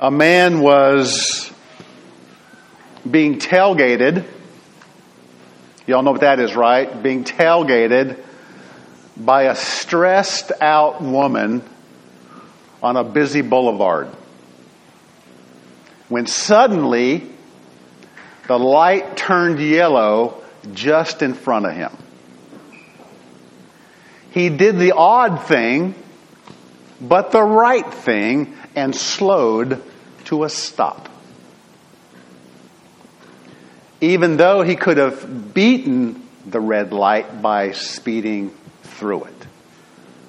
a man was being tailgated. Y'all know what that is, right? Being tailgated by a stressed out woman on a busy boulevard. When suddenly the light turned yellow just in front of him. He did the odd thing, but the right thing, and slowed to a stop. Even though he could have beaten the red light by speeding through it.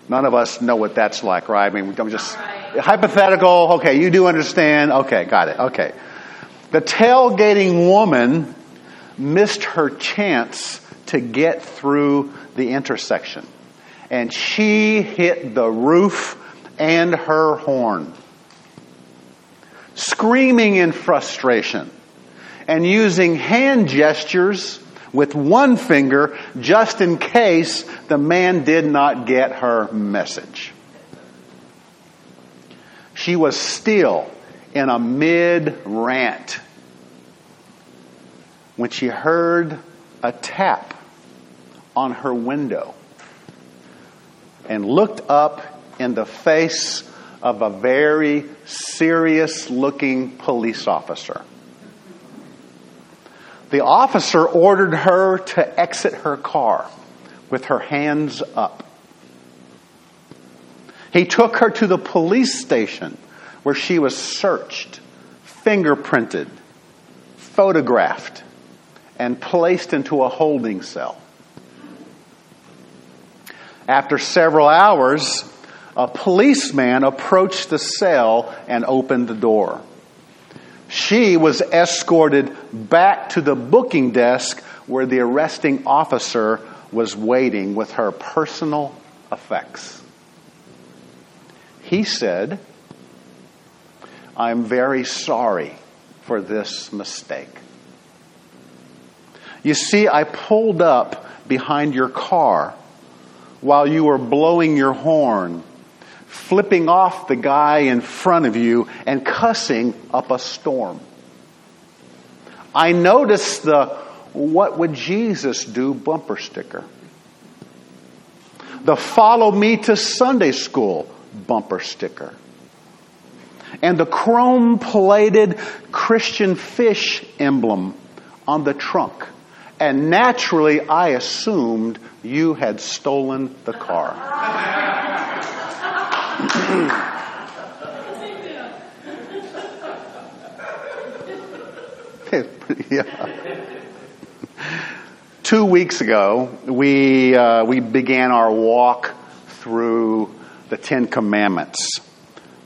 None of us know what that's like, right? I mean, I'm just hypothetical. Okay, you do understand. Okay, got it. Okay. The tailgating woman missed her chance to get through the intersection. And she hit the roof and her horn. Screaming in frustration and using hand gestures with one finger just in case the man did not get her message. She was still in a mid rant when she heard a tap on her window and looked up in the face of a very serious looking police officer. The officer ordered her to exit her car with her hands up. He took her to the police station where she was searched, fingerprinted, photographed, and placed into a holding cell. After several hours, a policeman approached the cell and opened the door. She was escorted back to the booking desk where the arresting officer was waiting with her personal effects. He said, I'm very sorry for this mistake. You see, I pulled up behind your car while you were blowing your horn flipping off the guy in front of you and cussing up a storm. I noticed the what would Jesus do bumper sticker. The follow me to Sunday school bumper sticker. And the chrome plated Christian fish emblem on the trunk. And naturally, I assumed you had stolen the car. yeah. Two weeks ago, we, uh, we began our walk through the Ten Commandments,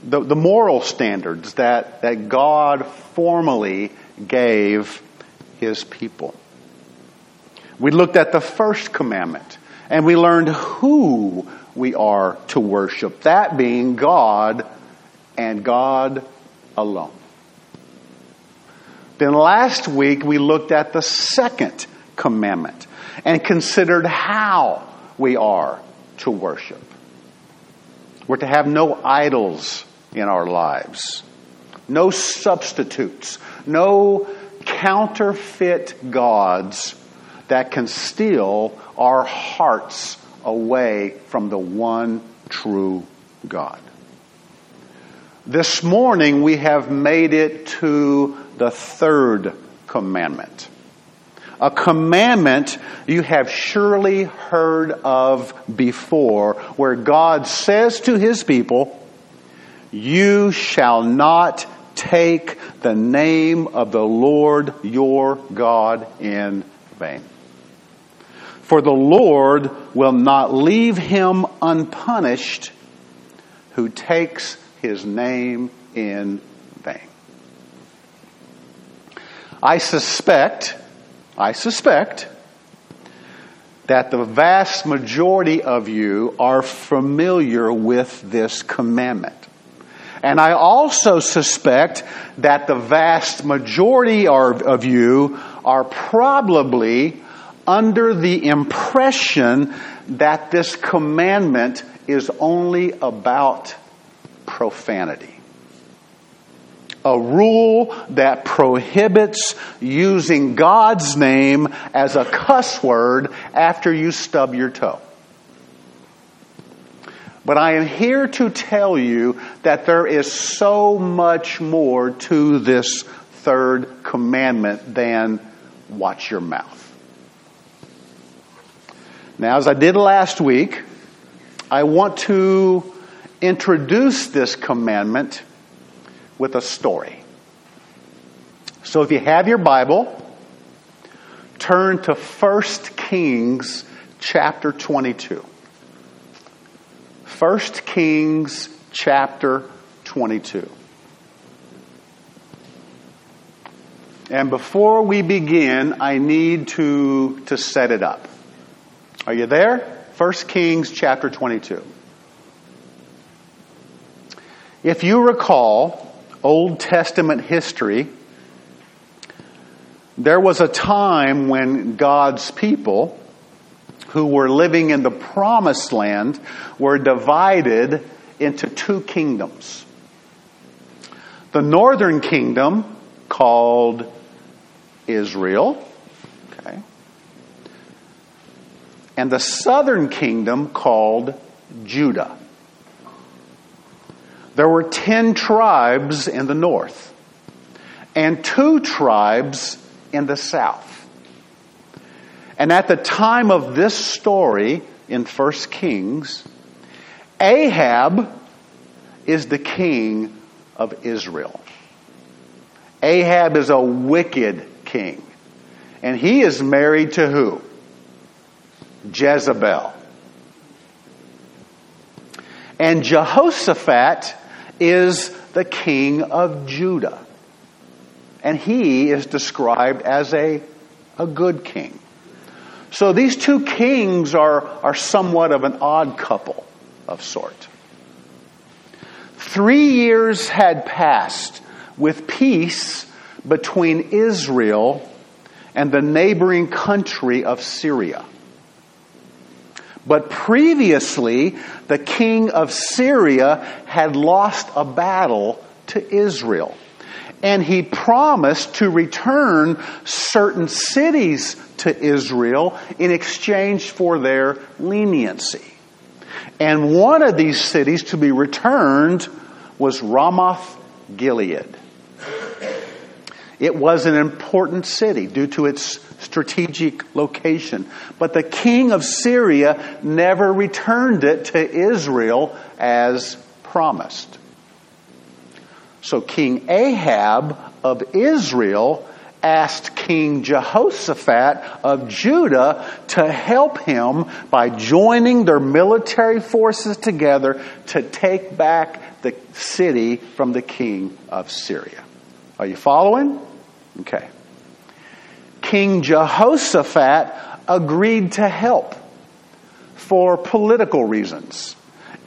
the, the moral standards that, that God formally gave his people. We looked at the first commandment and we learned who we are to worship, that being God and God alone. Then last week we looked at the second commandment and considered how we are to worship. We're to have no idols in our lives, no substitutes, no counterfeit gods that can steal our hearts away from the one true God. This morning we have made it to the third commandment. A commandment you have surely heard of before where God says to his people, you shall not take the name of the Lord your God in vain. For the Lord will not leave him unpunished who takes his name in vain. I suspect, I suspect that the vast majority of you are familiar with this commandment. And I also suspect that the vast majority of you are probably under the impression that this commandment is only about profanity. a rule that prohibits using God's name as a cuss word after you stub your toe. But I am here to tell you that there is so much more to this third commandment than watch your mouth. Now, as I did last week, I want to introduce this commandment with a story. So if you have your Bible, turn to 1 Kings chapter 22. 1 Kings chapter 22. And before we begin, I need to, to set it up. Are you there? 1 Kings chapter 22. If you recall Old Testament history, there was a time when God's people who were living in the promised land were divided into two kingdoms. The northern kingdom, called Israel, okay, and the southern kingdom, called Judah. There were ten tribes in the north and two tribes in the south. And at the time of this story in 1 Kings, Ahab is the king of Israel. Ahab is a wicked king. And he is married to who? Jezebel. And Jehoshaphat is the king of Judah. And he is described as a, a good king. So these two kings are, are somewhat of an odd couple of sort. Three years had passed with peace between Israel and the neighboring country of Syria. But previously, the king of Syria had lost a battle to Israel. And he promised to return certain cities to Israel in exchange for their leniency. And one of these cities to be returned was Ramoth Gilead. It was an important city due to its strategic location. But the king of Syria never returned it to Israel as promised. So King Ahab of Israel asked King Jehoshaphat of Judah to help him by joining their military forces together to take back the city from the king of Syria. Are you following? Okay. King Jehoshaphat agreed to help for political reasons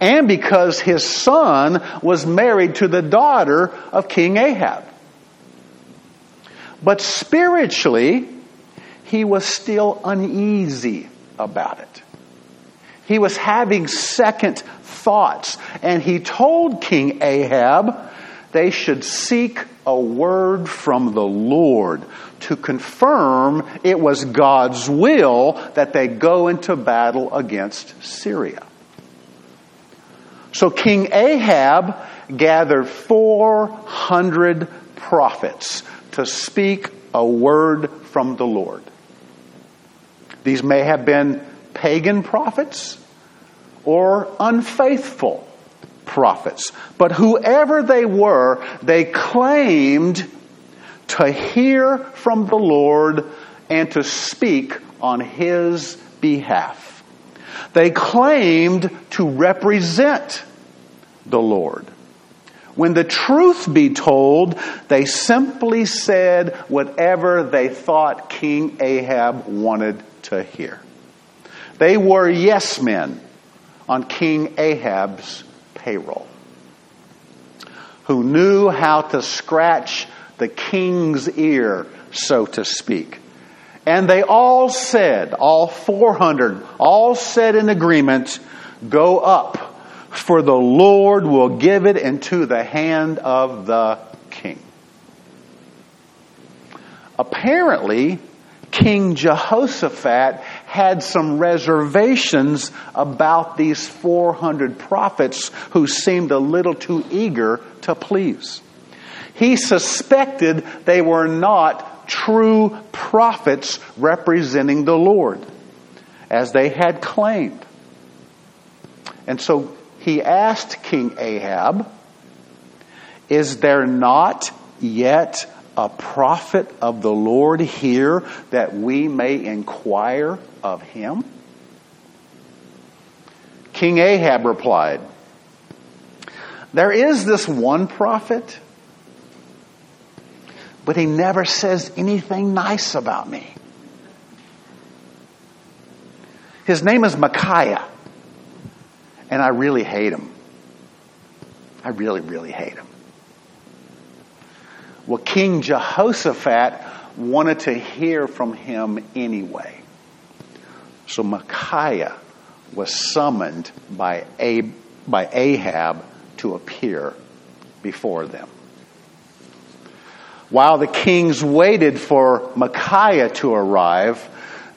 and because his son was married to the daughter of King Ahab. But spiritually, he was still uneasy about it. He was having second thoughts, and he told King Ahab they should seek a word from the Lord to confirm it was God's will that they go into battle against Syria. So King Ahab gathered 400 prophets to speak a word from the Lord. These may have been pagan prophets or unfaithful prophets. But whoever they were, they claimed to hear from the Lord and to speak on his behalf. They claimed to represent the Lord. When the truth be told, they simply said whatever they thought King Ahab wanted to hear. They were yes men on King Ahab's payroll, who knew how to scratch the king's ear, so to speak. And they all said, all 400, all said in agreement, go up, for the Lord will give it into the hand of the king. apparently, King Jehoshaphat had some reservations about these 400 prophets who seemed a little too eager to please. He suspected they were not true prophets representing the Lord, as they had claimed. And so he asked King Ahab, Is there not yet a prophet of the Lord here that we may inquire of him? King Ahab replied, There is this one prophet, but he never says anything nice about me. His name is Micaiah, and I really hate him. I really, really hate him. Well, King Jehoshaphat wanted to hear from him anyway. So Micaiah was summoned by, by Ahab to appear before them. While the kings waited for Micaiah to arrive,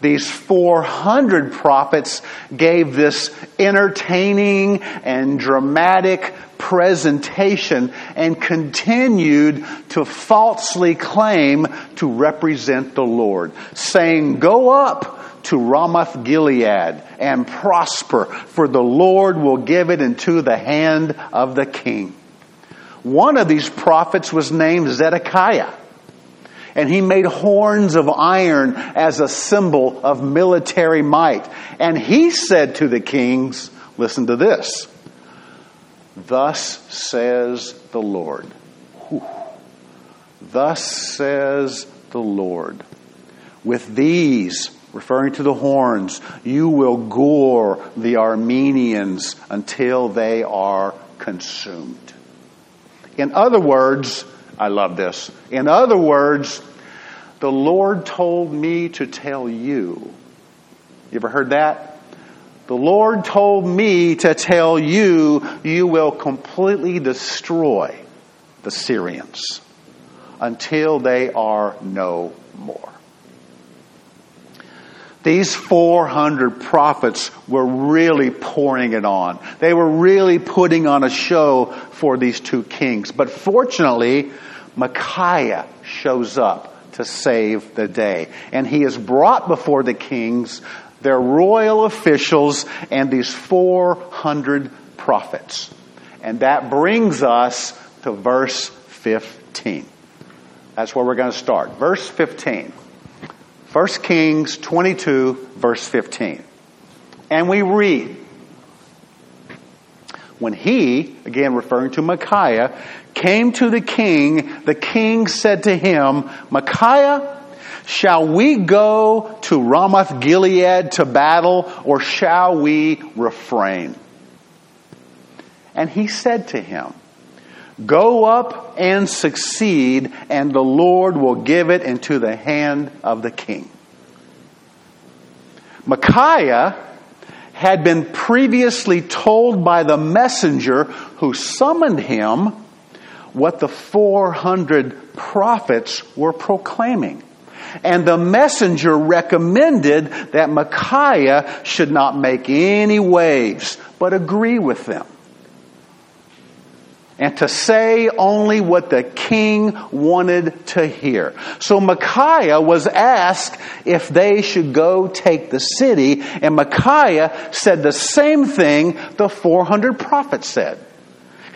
these 400 prophets gave this entertaining and dramatic presentation and continued to falsely claim to represent the Lord, saying, Go up to Ramoth Gilead and prosper, for the Lord will give it into the hand of the king. One of these prophets was named Zedekiah. And he made horns of iron as a symbol of military might. And he said to the kings, listen to this. Thus says the Lord. Whew. Thus says the Lord. With these, referring to the horns, you will gore the Arameans until they are consumed. In other words, I love this. In other words, the Lord told me to tell you. You ever heard that? The Lord told me to tell you, you will completely destroy the Syrians until they are no more. These 400 prophets were really pouring it on. They were really putting on a show for these two kings. But fortunately, Micaiah shows up to save the day. And he is brought before the kings their royal officials, and these 400 prophets. And that brings us to verse 15. That's where we're going to start. Verse 15. 1 Kings 22, verse 15. And we read, when he, again referring to Micaiah, came to the king, the king said to him, Micaiah, Shall we go to Ramoth Gilead to battle, or shall we refrain? And he said to him, Go up and succeed, and the Lord will give it into the hand of the king. Micaiah had been previously told by the messenger who summoned him what the 400 prophets were proclaiming. And the messenger recommended that Micaiah should not make any waves, but agree with them. And to say only what the king wanted to hear. So Micaiah was asked if they should go take the city, and Micaiah said the same thing the 400 prophets said.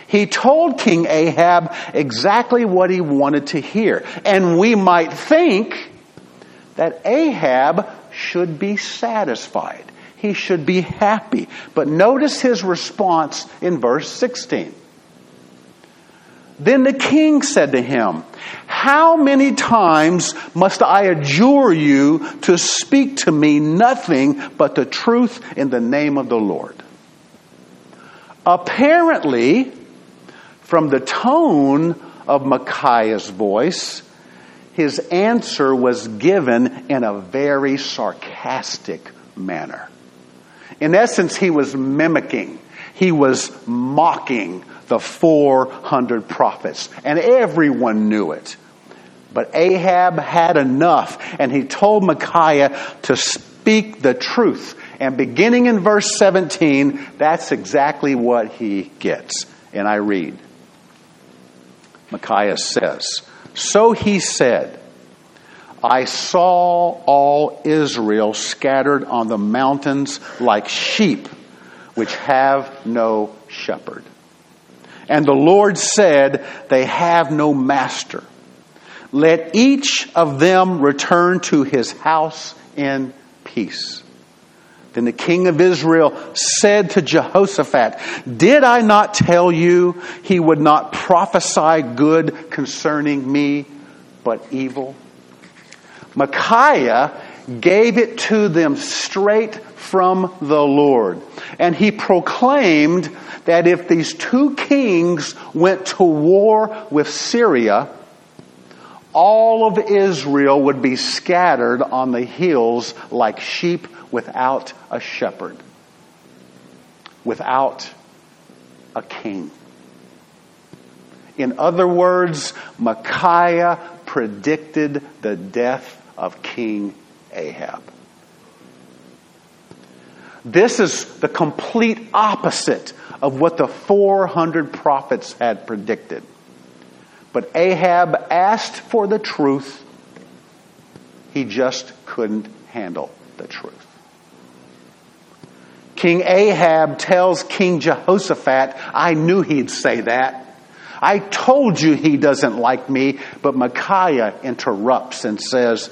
He told King Ahab exactly what he wanted to hear. And we might think that Ahab should be satisfied. He should be happy. But notice his response in verse 16. Then the king said to him, How many times must I adjure you to speak to me nothing but the truth in the name of the Lord? Apparently, from the tone of Micaiah's voice, his answer was given in a very sarcastic manner. In essence, he was mimicking, he was mocking the 400 prophets, and everyone knew it. But Ahab had enough, and he told Micaiah to speak the truth. And beginning in verse 17, that's exactly what he gets. And I read Micaiah says, So he said, I saw all Israel scattered on the mountains like sheep which have no shepherd. And the Lord said, They have no master. Let each of them return to his house in peace. Then the king of Israel said to Jehoshaphat, Did I not tell you he would not prophesy good concerning me, but evil? Micaiah gave it to them straight from the Lord. And he proclaimed that if these two kings went to war with Syria, all of Israel would be scattered on the hills like sheep without a shepherd, without a king. In other words, Micaiah predicted the death of King Ahab. This is the complete opposite of what the 400 prophets had predicted. But Ahab asked for the truth. He just couldn't handle the truth. King Ahab tells King Jehoshaphat, I knew he'd say that. I told you he doesn't like me, but Micaiah interrupts and says,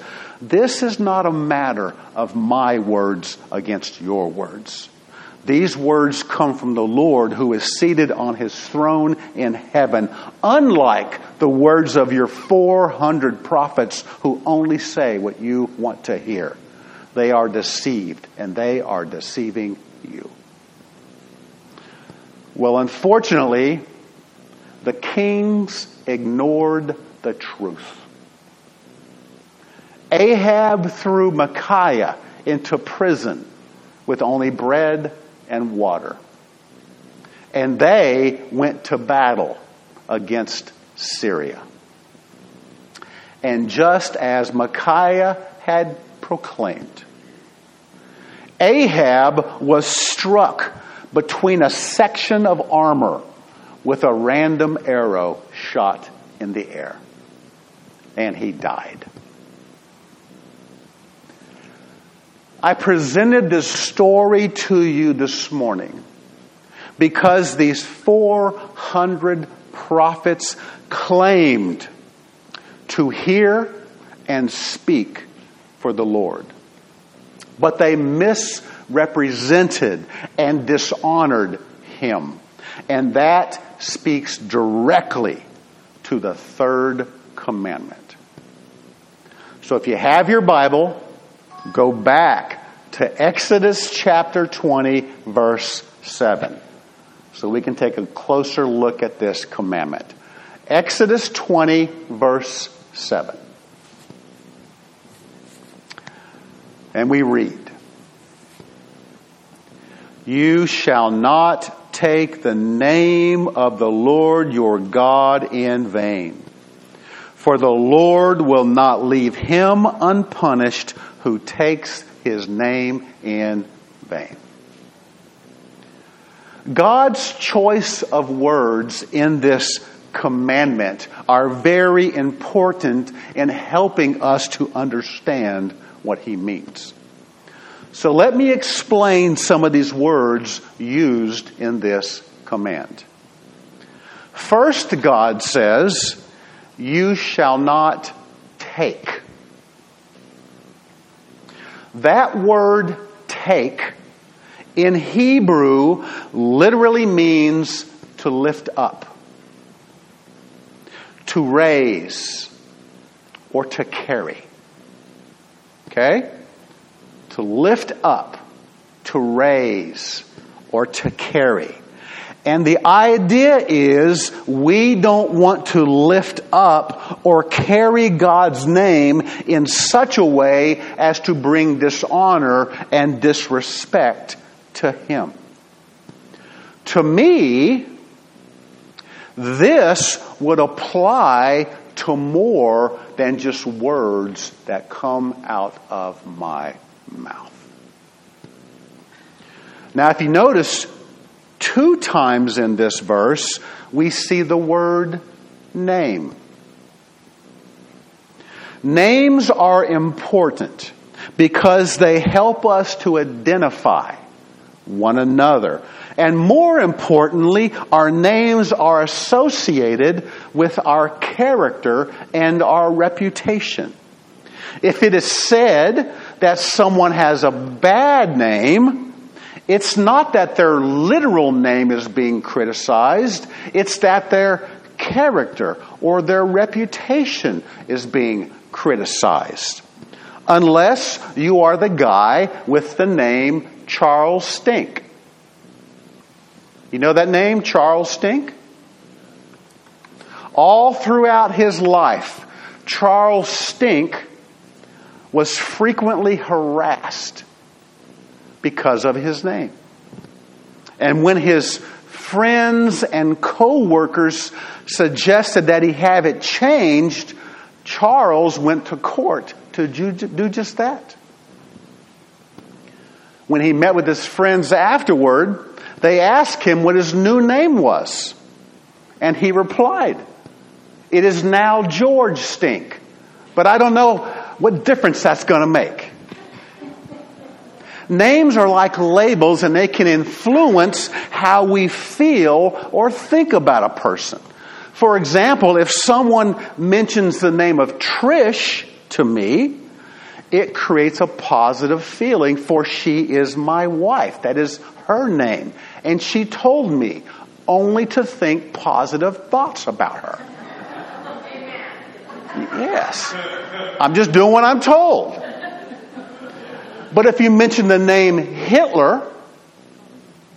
This is not a matter of my words against your words. These words come from the Lord who is seated on his throne in heaven, unlike the words of your 400 prophets who only say what you want to hear. They are deceived, and they are deceiving you. Well, unfortunately, the kings ignored the truth. Ahab threw Micaiah into prison with only bread and water. And they went to battle against Syria. And just as Micaiah had proclaimed, Ahab was struck between a section of armor with a random arrow shot in the air. And he died. I presented this story to you this morning because these 400 prophets claimed to hear and speak for the Lord. But they misrepresented and dishonored him. And that speaks directly to the third commandment. So if you have your Bible, go back to Exodus chapter 20, verse 7. So we can take a closer look at this commandment. Exodus 20, verse 7. And we read, You shall not take the name of the Lord your God in vain. For the Lord will not leave him unpunished who takes his name in vain. God's choice of words in this commandment are very important in helping us to understand what he means. So let me explain some of these words used in this command. First, God says, You shall not take. That word take in Hebrew literally means to lift up, to raise, or to carry. Okay? To lift up, to raise, or to carry. And the idea is we don't want to lift up or carry God's name in such a way as to bring dishonor and disrespect to Him. To me, this would apply to more than just words that come out of my mouth. Now, if you notice, two times in this verse, we see the word name. Names are important because they help us to identify one another. And more importantly, our names are associated with our character and our reputation. If it is said that someone has a bad name, it's not that their literal name is being criticized, it's that their character or their reputation is being criticized. Unless you are the guy with the name Charles Stink. You know that name, Charles Stink? All throughout his life, Charles Stink was frequently harassed because of his name. And when his friends and co-workers suggested that he have it changed, Charles went to court to do just that. When he met with his friends afterward, they asked him what his new name was. And he replied, It is now George Stink. But I don't know what difference that's going to make. Names are like labels and they can influence how we feel or think about a person. For example, if someone mentions the name of Trish to me, it creates a positive feeling for she is my wife. That is her name. And she told me only to think positive thoughts about her. Yes. I'm just doing what I'm told. But if you mention the name Hitler,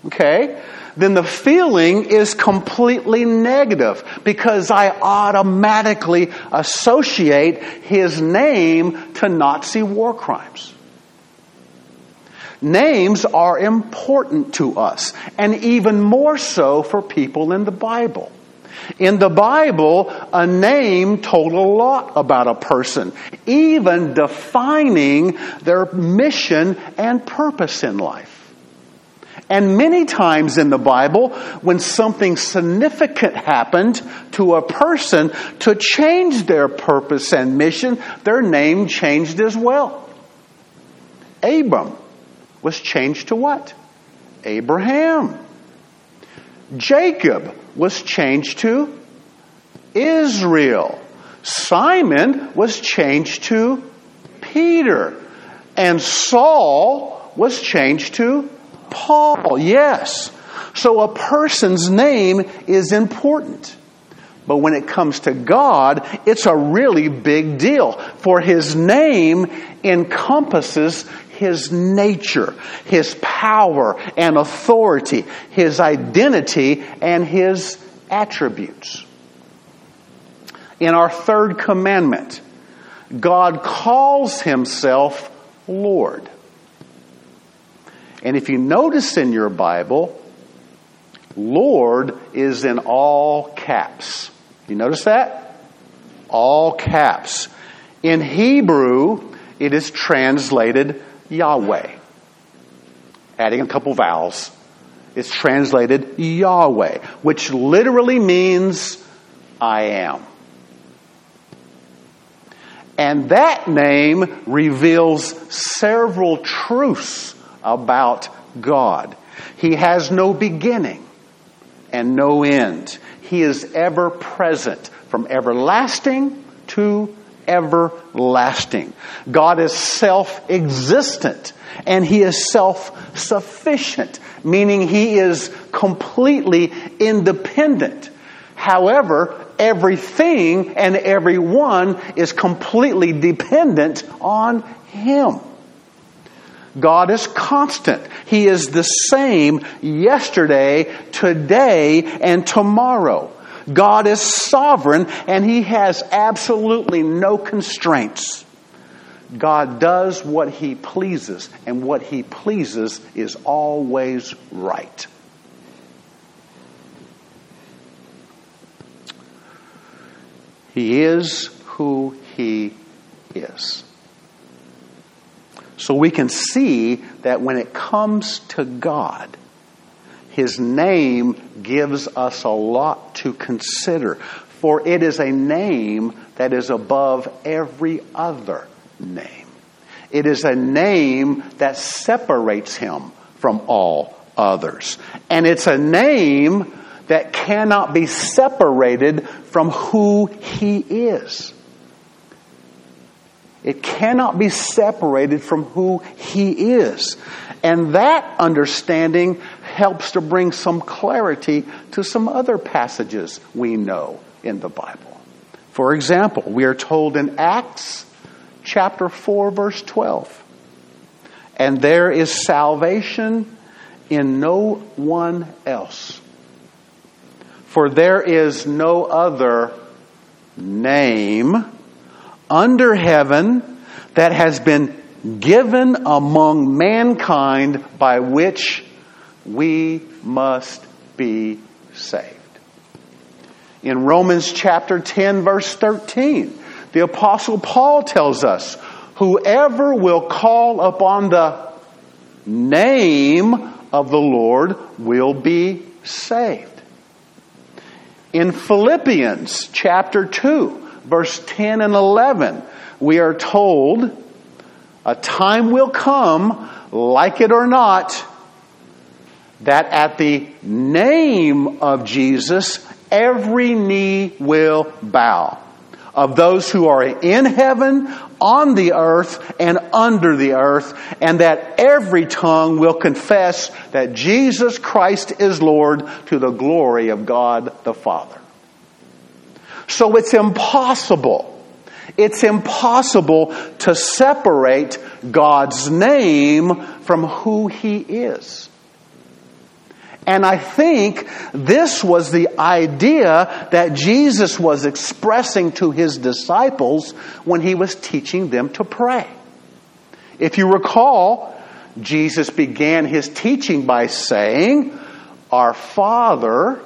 okay, then the feeling is completely negative because I automatically associate his name to Nazi war crimes. Names are important to us, and even more so for people in the Bible. In the Bible, a name told a lot about a person, even defining their mission and purpose in life. And many times in the Bible, when something significant happened to a person to change their purpose and mission, their name changed as well. Abram was changed to what? Abraham. Jacob was changed to Israel. Simon was changed to Peter. And Saul was changed to Paul. Yes. So a person's name is important. But when it comes to God, it's a really big deal. For his name encompasses his nature, his power and authority, his identity, and his attributes. In our third commandment, God calls himself Lord. And if you notice in your Bible, Lord is in all caps. You notice that? All caps. In Hebrew, it is translated Yahweh. Adding a couple vowels. It's translated Yahweh, which literally means I am. And that name reveals several truths about God. He has no beginning and no end. He is ever present from everlasting to everlasting. God is self-existent and He is self-sufficient, meaning He is completely independent. However, everything and everyone is completely dependent on Him. God is constant. He is the same yesterday, today, and tomorrow. God is sovereign and He has absolutely no constraints. God does what He pleases, and what He pleases is always right. He is who He is. So we can see that when it comes to God, His name gives us a lot to consider. For it is a name that is above every other name. It is a name that separates Him from all others. And it's a name that cannot be separated from who He is. It cannot be separated from who He is. And that understanding helps to bring some clarity to some other passages we know in the Bible. For example, we are told in Acts chapter 4, verse 12, and there is salvation in no one else. For there is no other name under heaven that has been given among mankind by which we must be saved. In Romans chapter 10 verse 13, the apostle Paul tells us, whoever will call upon the name of the Lord will be saved. In Philippians chapter 2, verse 10 and 11, we are told a time will come, like it or not, that at the name of Jesus, every knee will bow. Of those who are in heaven, on the earth, and under the earth, and that every tongue will confess that Jesus Christ is Lord to the glory of God the Father. So it's impossible it's impossible to separate God's name from who He is. And I think this was the idea that Jesus was expressing to his disciples when he was teaching them to pray. If you recall, Jesus began his teaching by saying, Our Father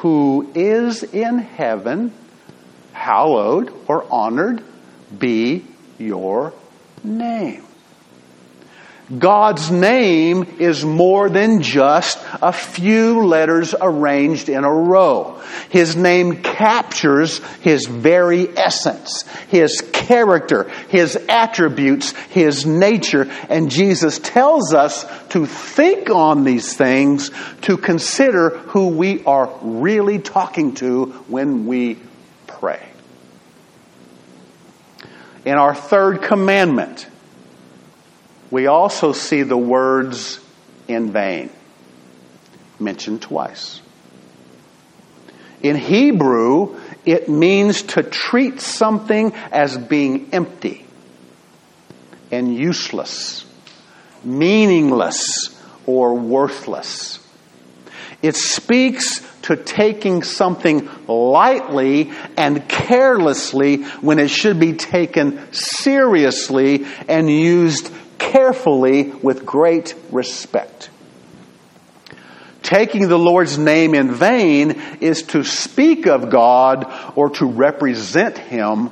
who is in heaven, hallowed or honored be your name. God's name is more than just a few letters arranged in a row. His name captures His very essence, His character, His attributes, His nature, and Jesus tells us to think on these things, to consider who we are really talking to when we pray. In our third commandment, we also see the words in vain mentioned twice. In Hebrew, it means to treat something as being empty and useless, meaningless, or worthless. It speaks to taking something lightly and carelessly when it should be taken seriously and used carefully with great respect. Taking the Lord's name in vain is to speak of God or to represent Him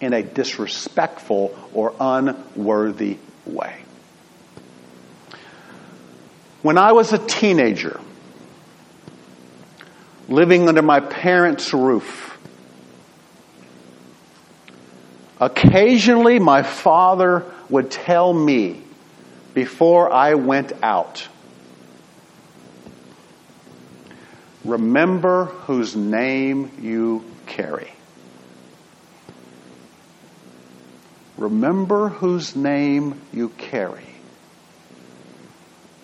in a disrespectful or unworthy way. When I was a teenager, living under my parents' roof. Occasionally, my father would tell me before I went out, Remember whose name you carry. Remember whose name you carry.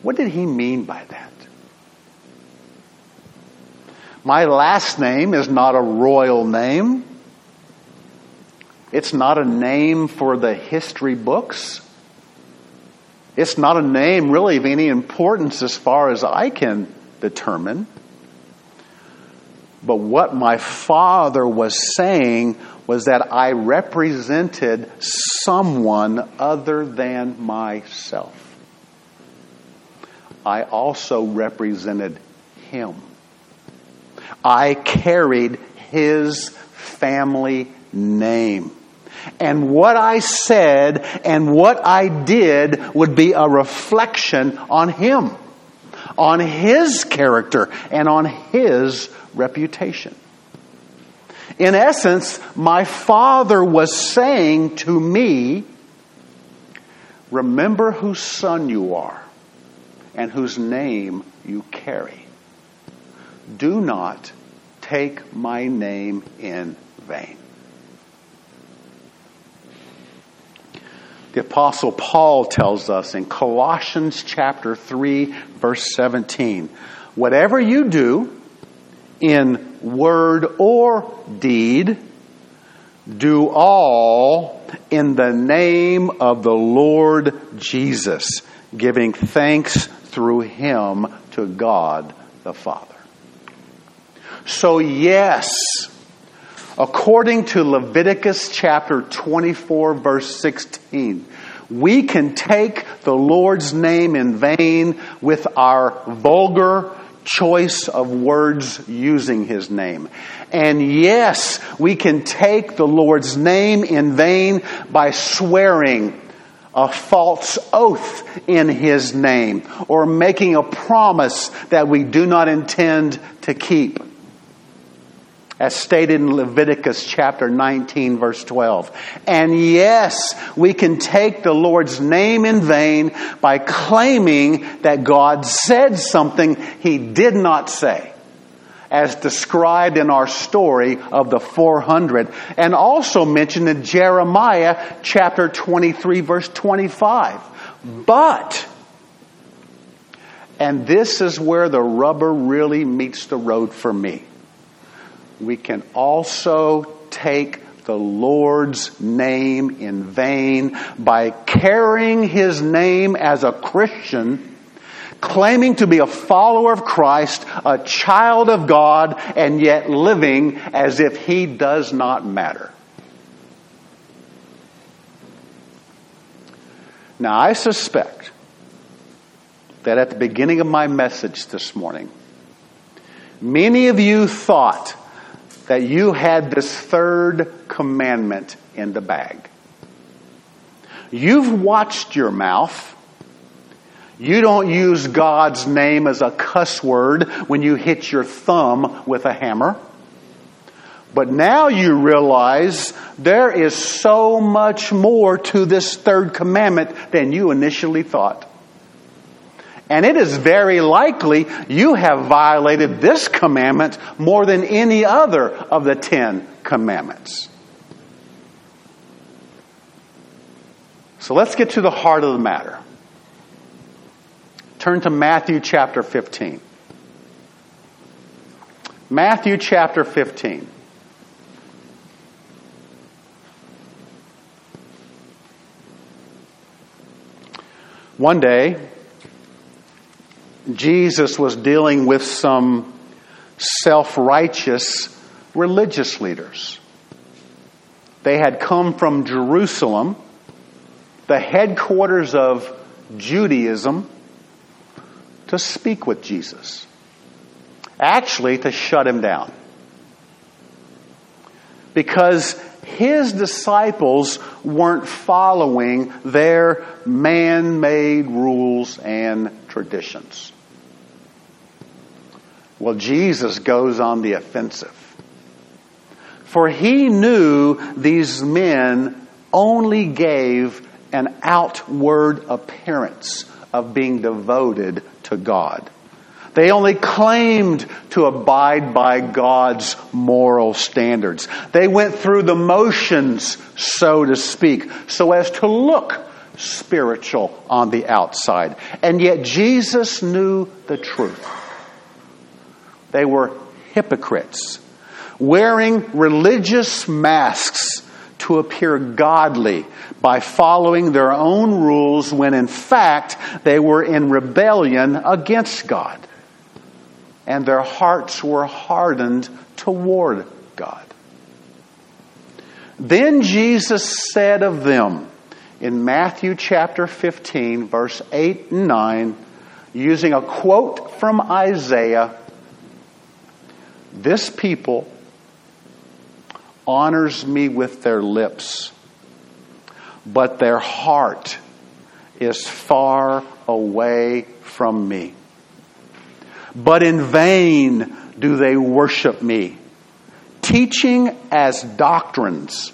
What did he mean by that? My last name is not a royal name. It's not a name for the history books. It's not a name really of any importance as far as I can determine. But what my father was saying was that I represented someone other than myself. I also represented him. I carried his family name. And what I said and what I did would be a reflection on him, on his character, and on his reputation. In essence, my father was saying to me, Remember whose son you are and whose name you carry. Do not take my name in vain. The apostle Paul tells us in Colossians chapter 3 verse 17, whatever you do in word or deed, do all in the name of the Lord Jesus, giving thanks through him to God the Father. So, yes, according to Leviticus chapter 24, verse 16, we can take the Lord's name in vain with our vulgar choice of words using his name. And yes, we can take the Lord's name in vain by swearing a false oath in his name or making a promise that we do not intend to keep as stated in Leviticus chapter 19 verse 12. And yes, we can take the Lord's name in vain by claiming that God said something he did not say. As described in our story of the 400 and also mentioned in Jeremiah chapter 23 verse 25. But, and this is where the rubber really meets the road for me we can also take the Lord's name in vain by carrying His name as a Christian, claiming to be a follower of Christ, a child of God, and yet living as if He does not matter. Now, I suspect that at the beginning of my message this morning, many of you thought that you had this third commandment in the bag. You've watched your mouth. You don't use God's name as a cuss word when you hit your thumb with a hammer. But now you realize there is so much more to this third commandment than you initially thought. And it is very likely you have violated this commandment more than any other of the Ten Commandments. So let's get to the heart of the matter. Turn to Matthew chapter 15. Matthew chapter 15. One day, Jesus was dealing with some self righteous religious leaders. They had come from Jerusalem, the headquarters of Judaism, to speak with Jesus. Actually, to shut him down. Because his disciples weren't following their man made rules and traditions. Well, Jesus goes on the offensive. For he knew these men only gave an outward appearance of being devoted to God. They only claimed to abide by God's moral standards. They went through the motions, so to speak, so as to look spiritual on the outside. And yet Jesus knew the truth. They were hypocrites, wearing religious masks to appear godly by following their own rules when in fact they were in rebellion against God. And their hearts were hardened toward God. Then Jesus said of them in Matthew chapter 15, verse 8 and 9, using a quote from Isaiah this people honors me with their lips, but their heart is far away from me. But in vain do they worship me, teaching as doctrines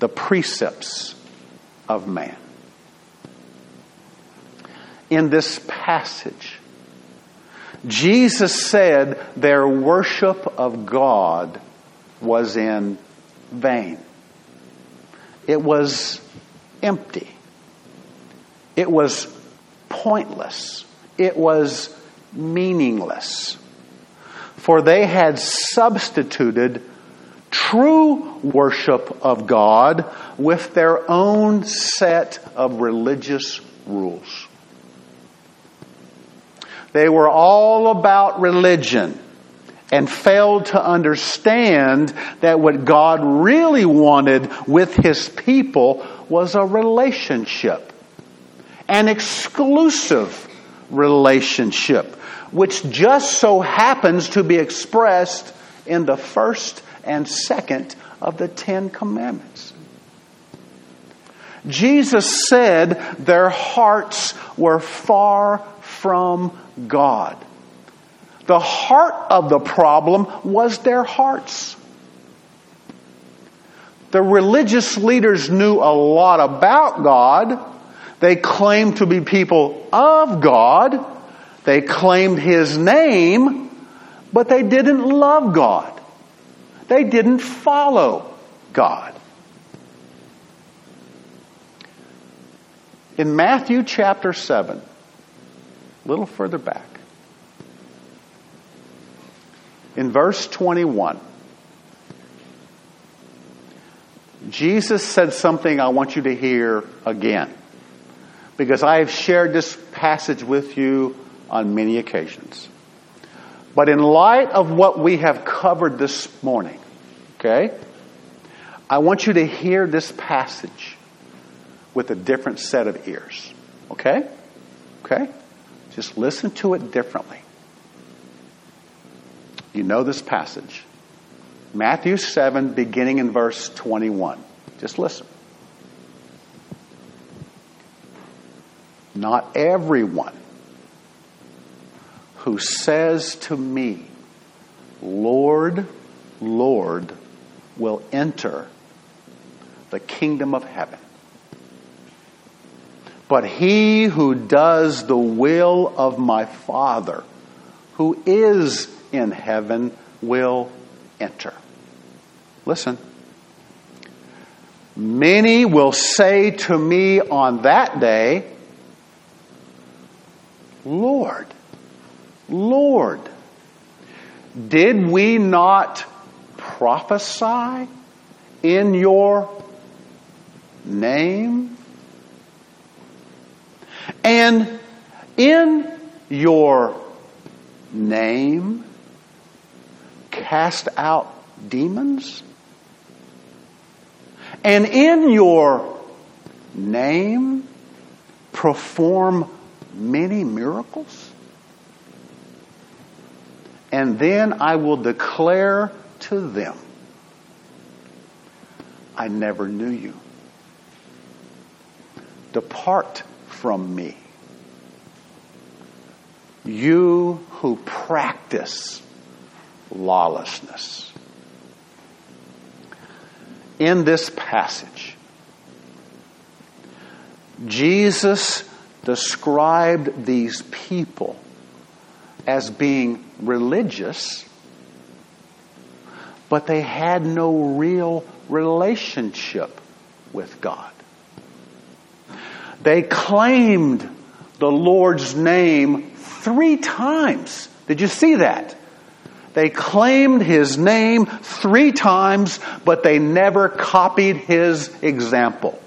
the precepts of man. In this passage, Jesus said their worship of God was in vain. It was empty. It was pointless. It was meaningless. For they had substituted true worship of God with their own set of religious rules. They were all about religion and failed to understand that what God really wanted with His people was a relationship, an exclusive relationship, which just so happens to be expressed in the first and second of the Ten Commandments. Jesus said their hearts were far from God. The heart of the problem was their hearts. The religious leaders knew a lot about God. They claimed to be people of God. They claimed His name, but they didn't love God. They didn't follow God. In Matthew chapter 7, a little further back, in verse 21, Jesus said something I want you to hear again. Because I have shared this passage with you on many occasions. But in light of what we have covered this morning, okay, I want you to hear this passage with a different set of ears. Okay? Okay? Just listen to it differently. You know this passage. Matthew 7, beginning in verse 21. Just listen. Not everyone who says to me, Lord, Lord, will enter the kingdom of heaven. But he who does the will of my Father, who is in heaven, will enter. Listen. Many will say to me on that day, Lord, Lord, did we not prophesy in your name? And in your name cast out demons? And in your name perform many miracles? And then I will declare to them, I never knew you. Depart from me. You who practice lawlessness. In this passage, Jesus described these people as being religious, but they had no real relationship with God. They claimed the Lord's name three times. Did you see that? They claimed his name three times, but they never copied his example.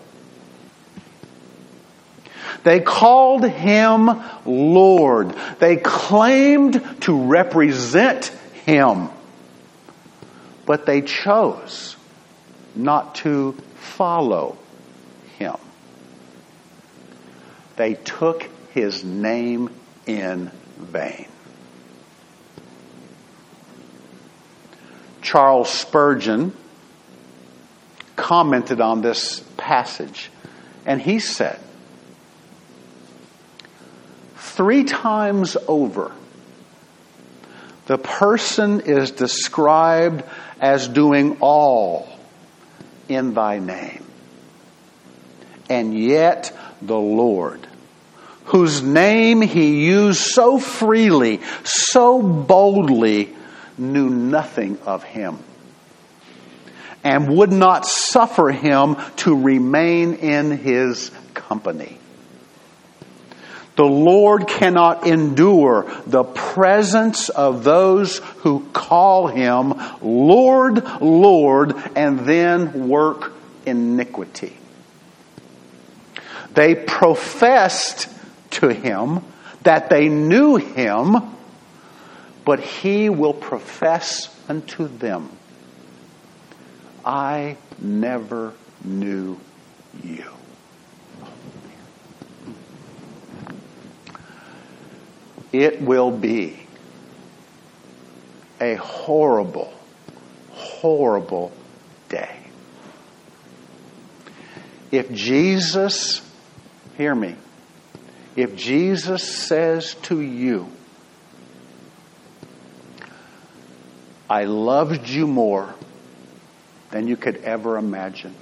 They called him Lord. They claimed to represent him. But they chose not to follow him. They took his name in vain. Charles Spurgeon commented on this passage, and he said, Three times over, the person is described as doing all in thy name. And yet the Lord, whose name he used so freely, so boldly, knew nothing of him and would not suffer him to remain in his company. The Lord cannot endure the presence of those who call him Lord, Lord, and then work iniquity. They professed to him that they knew him, but he will profess unto them, I never knew you. It will be a horrible, horrible day. If Jesus, hear me, if Jesus says to you, I loved you more than you could ever imagine.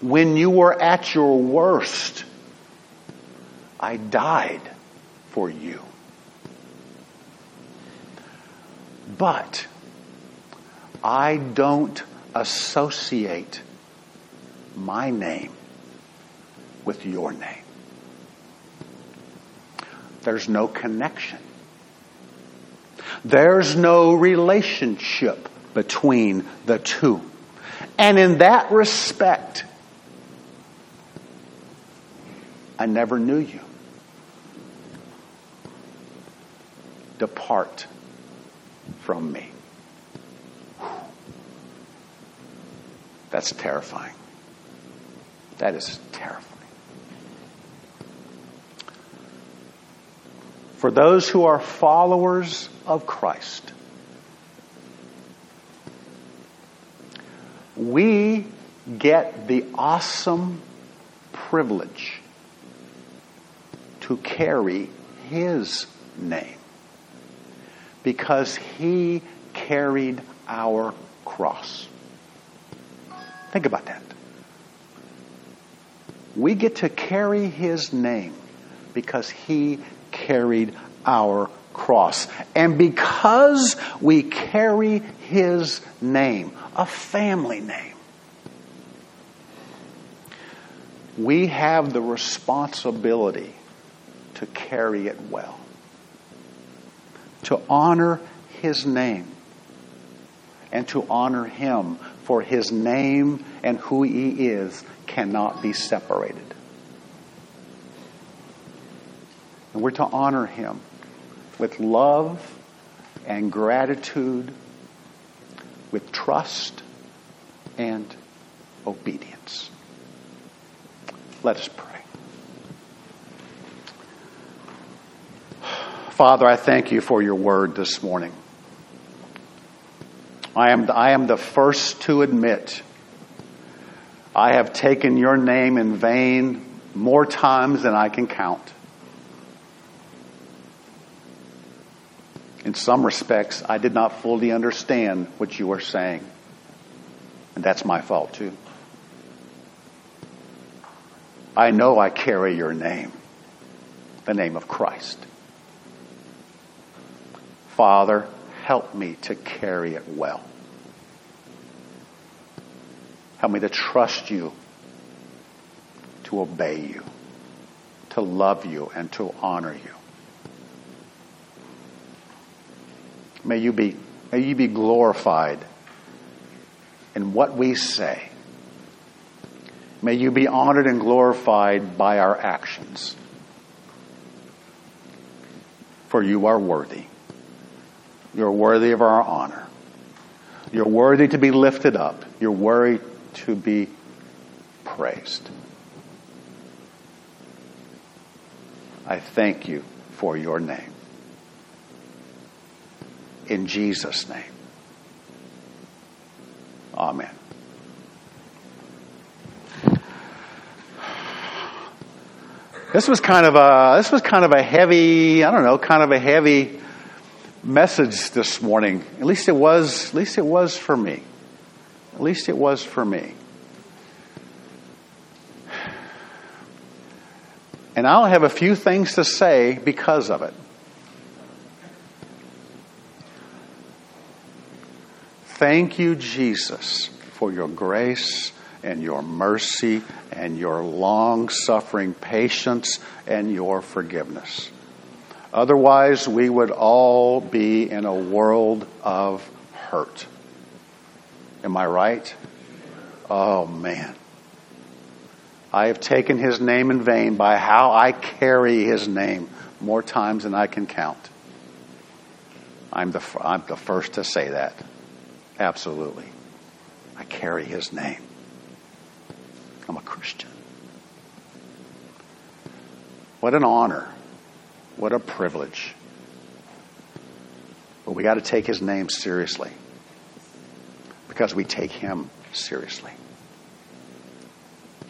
When you were at your worst, I died for you. But I don't associate my name with your name. There's no connection. There's no relationship between the two. And in that respect, I never knew you. Depart from me. That's terrifying. That is terrifying. For those who are followers of Christ, we get the awesome privilege to carry His name because He carried our cross. Think about that. We get to carry His name because He carried our cross. And because we carry His name, a family name, we have the responsibility to carry it well, to honor His name, and to honor Him, for His name and who He is cannot be separated. And we're to honor Him with love and gratitude, with trust and obedience. Let us pray. Father, I thank you for your word this morning. I am, I am the first to admit I have taken your name in vain more times than I can count. In some respects, I did not fully understand what you were saying. And that's my fault too. I know I carry your name, the name of Christ. Father, help me to carry it well. Help me to trust you, to obey you, to love you, and to honor you. May you be, may you be glorified in what we say. May you be honored and glorified by our actions. For you are worthy. You're worthy of our honor. You're worthy to be lifted up. You're worthy to be praised. I thank you for your name. In Jesus' name. Amen. This was kind of a this was kind of a heavy, I don't know, kind of a heavy message this morning. At least it was at least it was for me. At least it was for me. And I'll have a few things to say because of it. Thank you, Jesus, for your grace and your mercy and your long suffering patience and your forgiveness. Otherwise, we would all be in a world of hurt. Am I right? Oh, man. I have taken his name in vain by how I carry his name more times than I can count. I'm the, I'm the first to say that. Absolutely. I carry his name. I'm a Christian. What an honor. What a privilege. But we got to take his name seriously because we take him seriously.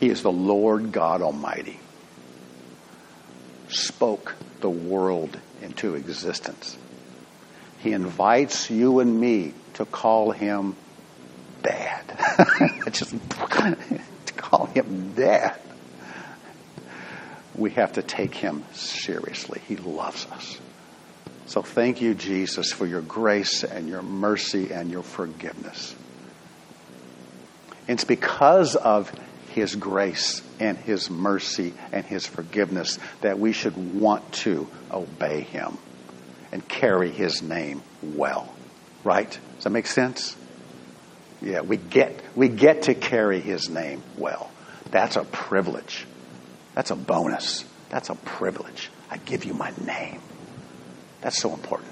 He is the Lord God Almighty. Spoke the world into existence. He invites you and me to call him dad. Just to call him dad. We have to take him seriously. He loves us. So thank you, Jesus, for your grace and your mercy and your forgiveness. It's because of his grace and his mercy and his forgiveness that we should want to obey him and carry his name well. Right? Does that make sense? Yeah, we get, we get to carry his name well. That's a privilege. That's a bonus. That's a privilege. I give you my name. That's so important.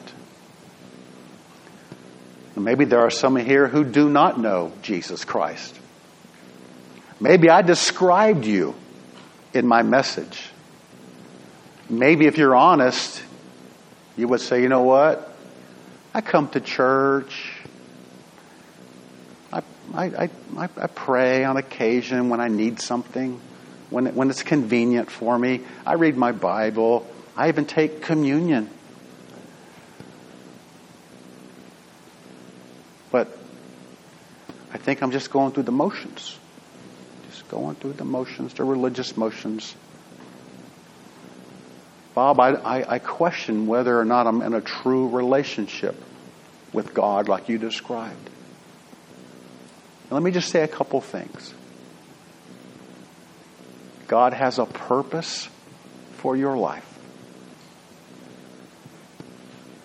Maybe there are some here who do not know Jesus Christ. Maybe I described you in my message. Maybe if you're honest, you would say, you know what? I come to church. I, I, I, I pray on occasion when I need something, when, when it's convenient for me. I read my Bible. I even take communion. But I think I'm just going through the motions. Just going through the motions, the religious motions. Bob, I, I, I question whether or not I'm in a true relationship with God like you described. let me just say a couple things. God has a purpose for your life.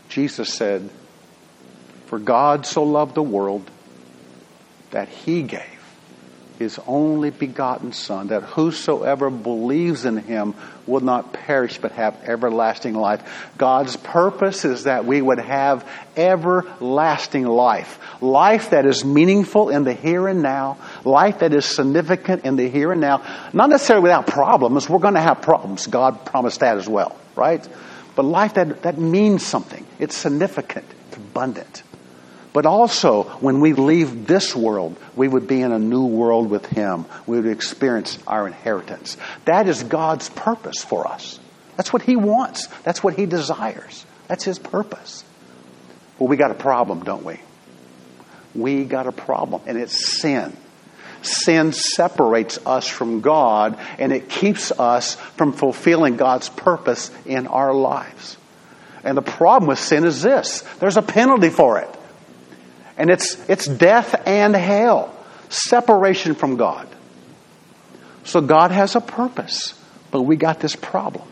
Jesus said, For God so loved the world that he gave his only begotten Son, that whosoever believes in him will not perish but have everlasting life. God's purpose is that we would have everlasting life. Life that is meaningful in the here and now. Life that is significant in the here and now. Not necessarily without problems. We're going to have problems. God promised that as well, right? But life that, that means something. It's significant. It's abundant. But also, when we leave this world, we would be in a new world with Him. We would experience our inheritance. That is God's purpose for us. That's what He wants. That's what He desires. That's His purpose. Well, we got a problem, don't we? We got a problem, and it's sin. Sin separates us from God, and it keeps us from fulfilling God's purpose in our lives. And the problem with sin is this there's a penalty for it. And it's, it's death and hell, separation from God. So God has a purpose, but we got this problem.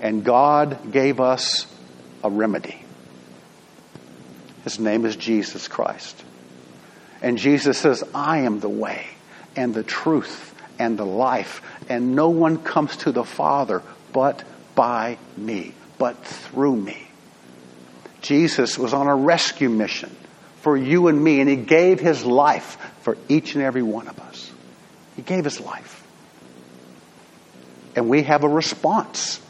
And God gave us a remedy. His name is Jesus Christ. And Jesus says, I am the way and the truth and the life, and no one comes to the Father but by me, but through me. Jesus was on a rescue mission for you and me, and He gave His life for each and every one of us. He gave His life. And we have a response.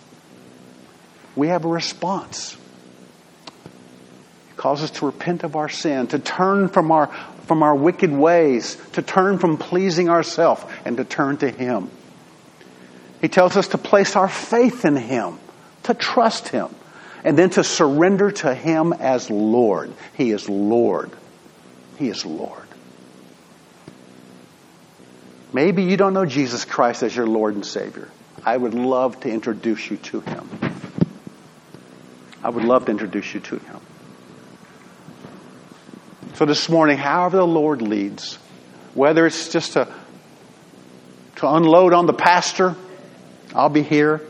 We have a response. It calls us to repent of our sin, to turn from our, from our wicked ways, to turn from pleasing ourselves, and to turn to Him. He tells us to place our faith in Him, to trust Him, and then to surrender to Him as Lord. He is Lord. He is Lord. Maybe you don't know Jesus Christ as your Lord and Savior. I would love to introduce you to Him. I would love to introduce you to Him. So this morning, however the Lord leads, whether it's just to, to unload on the pastor, I'll be here.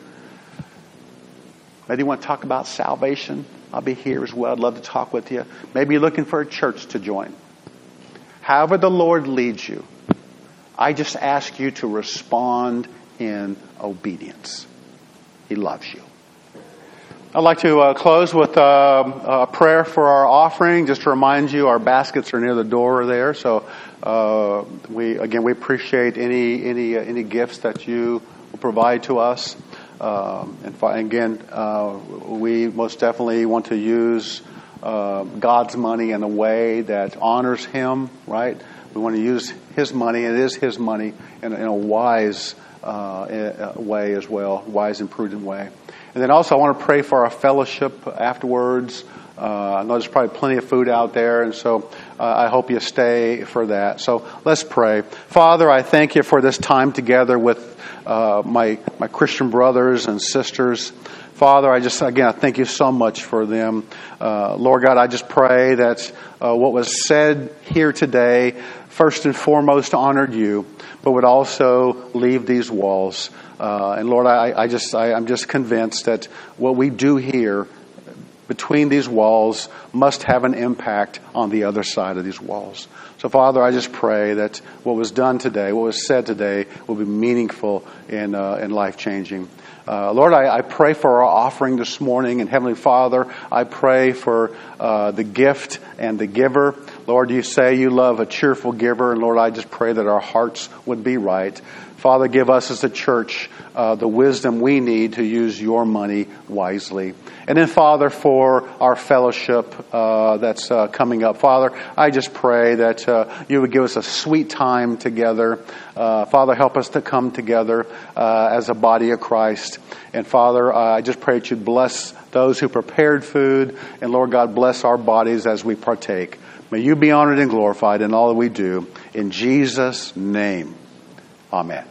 Maybe you want to talk about salvation, I'll be here as well. I'd love to talk with you. Maybe you're looking for a church to join. However the Lord leads you, I just ask you to respond in obedience. He loves you. I'd like to uh, close with uh, a prayer for our offering. Just to remind you, our baskets are near the door there. So uh, we again we appreciate any any uh, any gifts that you will provide to us. Um, and fi- again, uh, we most definitely want to use uh, God's money in a way that honors Him. Right? We want to use His money. It is His money in, in a wise way as well, wise and prudent way. And then also, I want to pray for our fellowship afterwards. Uh, I know there's probably plenty of food out there, and so uh, I hope you stay for that. So let's pray. Father, I thank you for this time together with uh, my my Christian brothers and sisters. Father, I just again I thank you so much for them. Uh, Lord God, I just pray that uh, what was said here today, first and foremost, honored you, but would also leave these walls. Uh, and Lord, I, I just, I, I'm just convinced that what we do here between these walls must have an impact on the other side of these walls. So, Father, I just pray that what was done today, what was said today, will be meaningful and, uh, and life changing. Uh, Lord, I, I, pray for our offering this morning, and Heavenly Father, I pray for uh, the gift and the giver. Lord, you say you love a cheerful giver, and Lord, I just pray that our hearts would be right. Father, give us as a church uh, the wisdom we need to use your money wisely. And then, Father, for our fellowship uh, that's uh, coming up, Father, I just pray that uh, you would give us a sweet time together. Uh, Father, help us to come together uh, as a body of Christ. And Father, I just pray that you'd bless those who prepared food. And Lord God, bless our bodies as we partake. May you be honored and glorified in all that we do. In Jesus' name. Amen.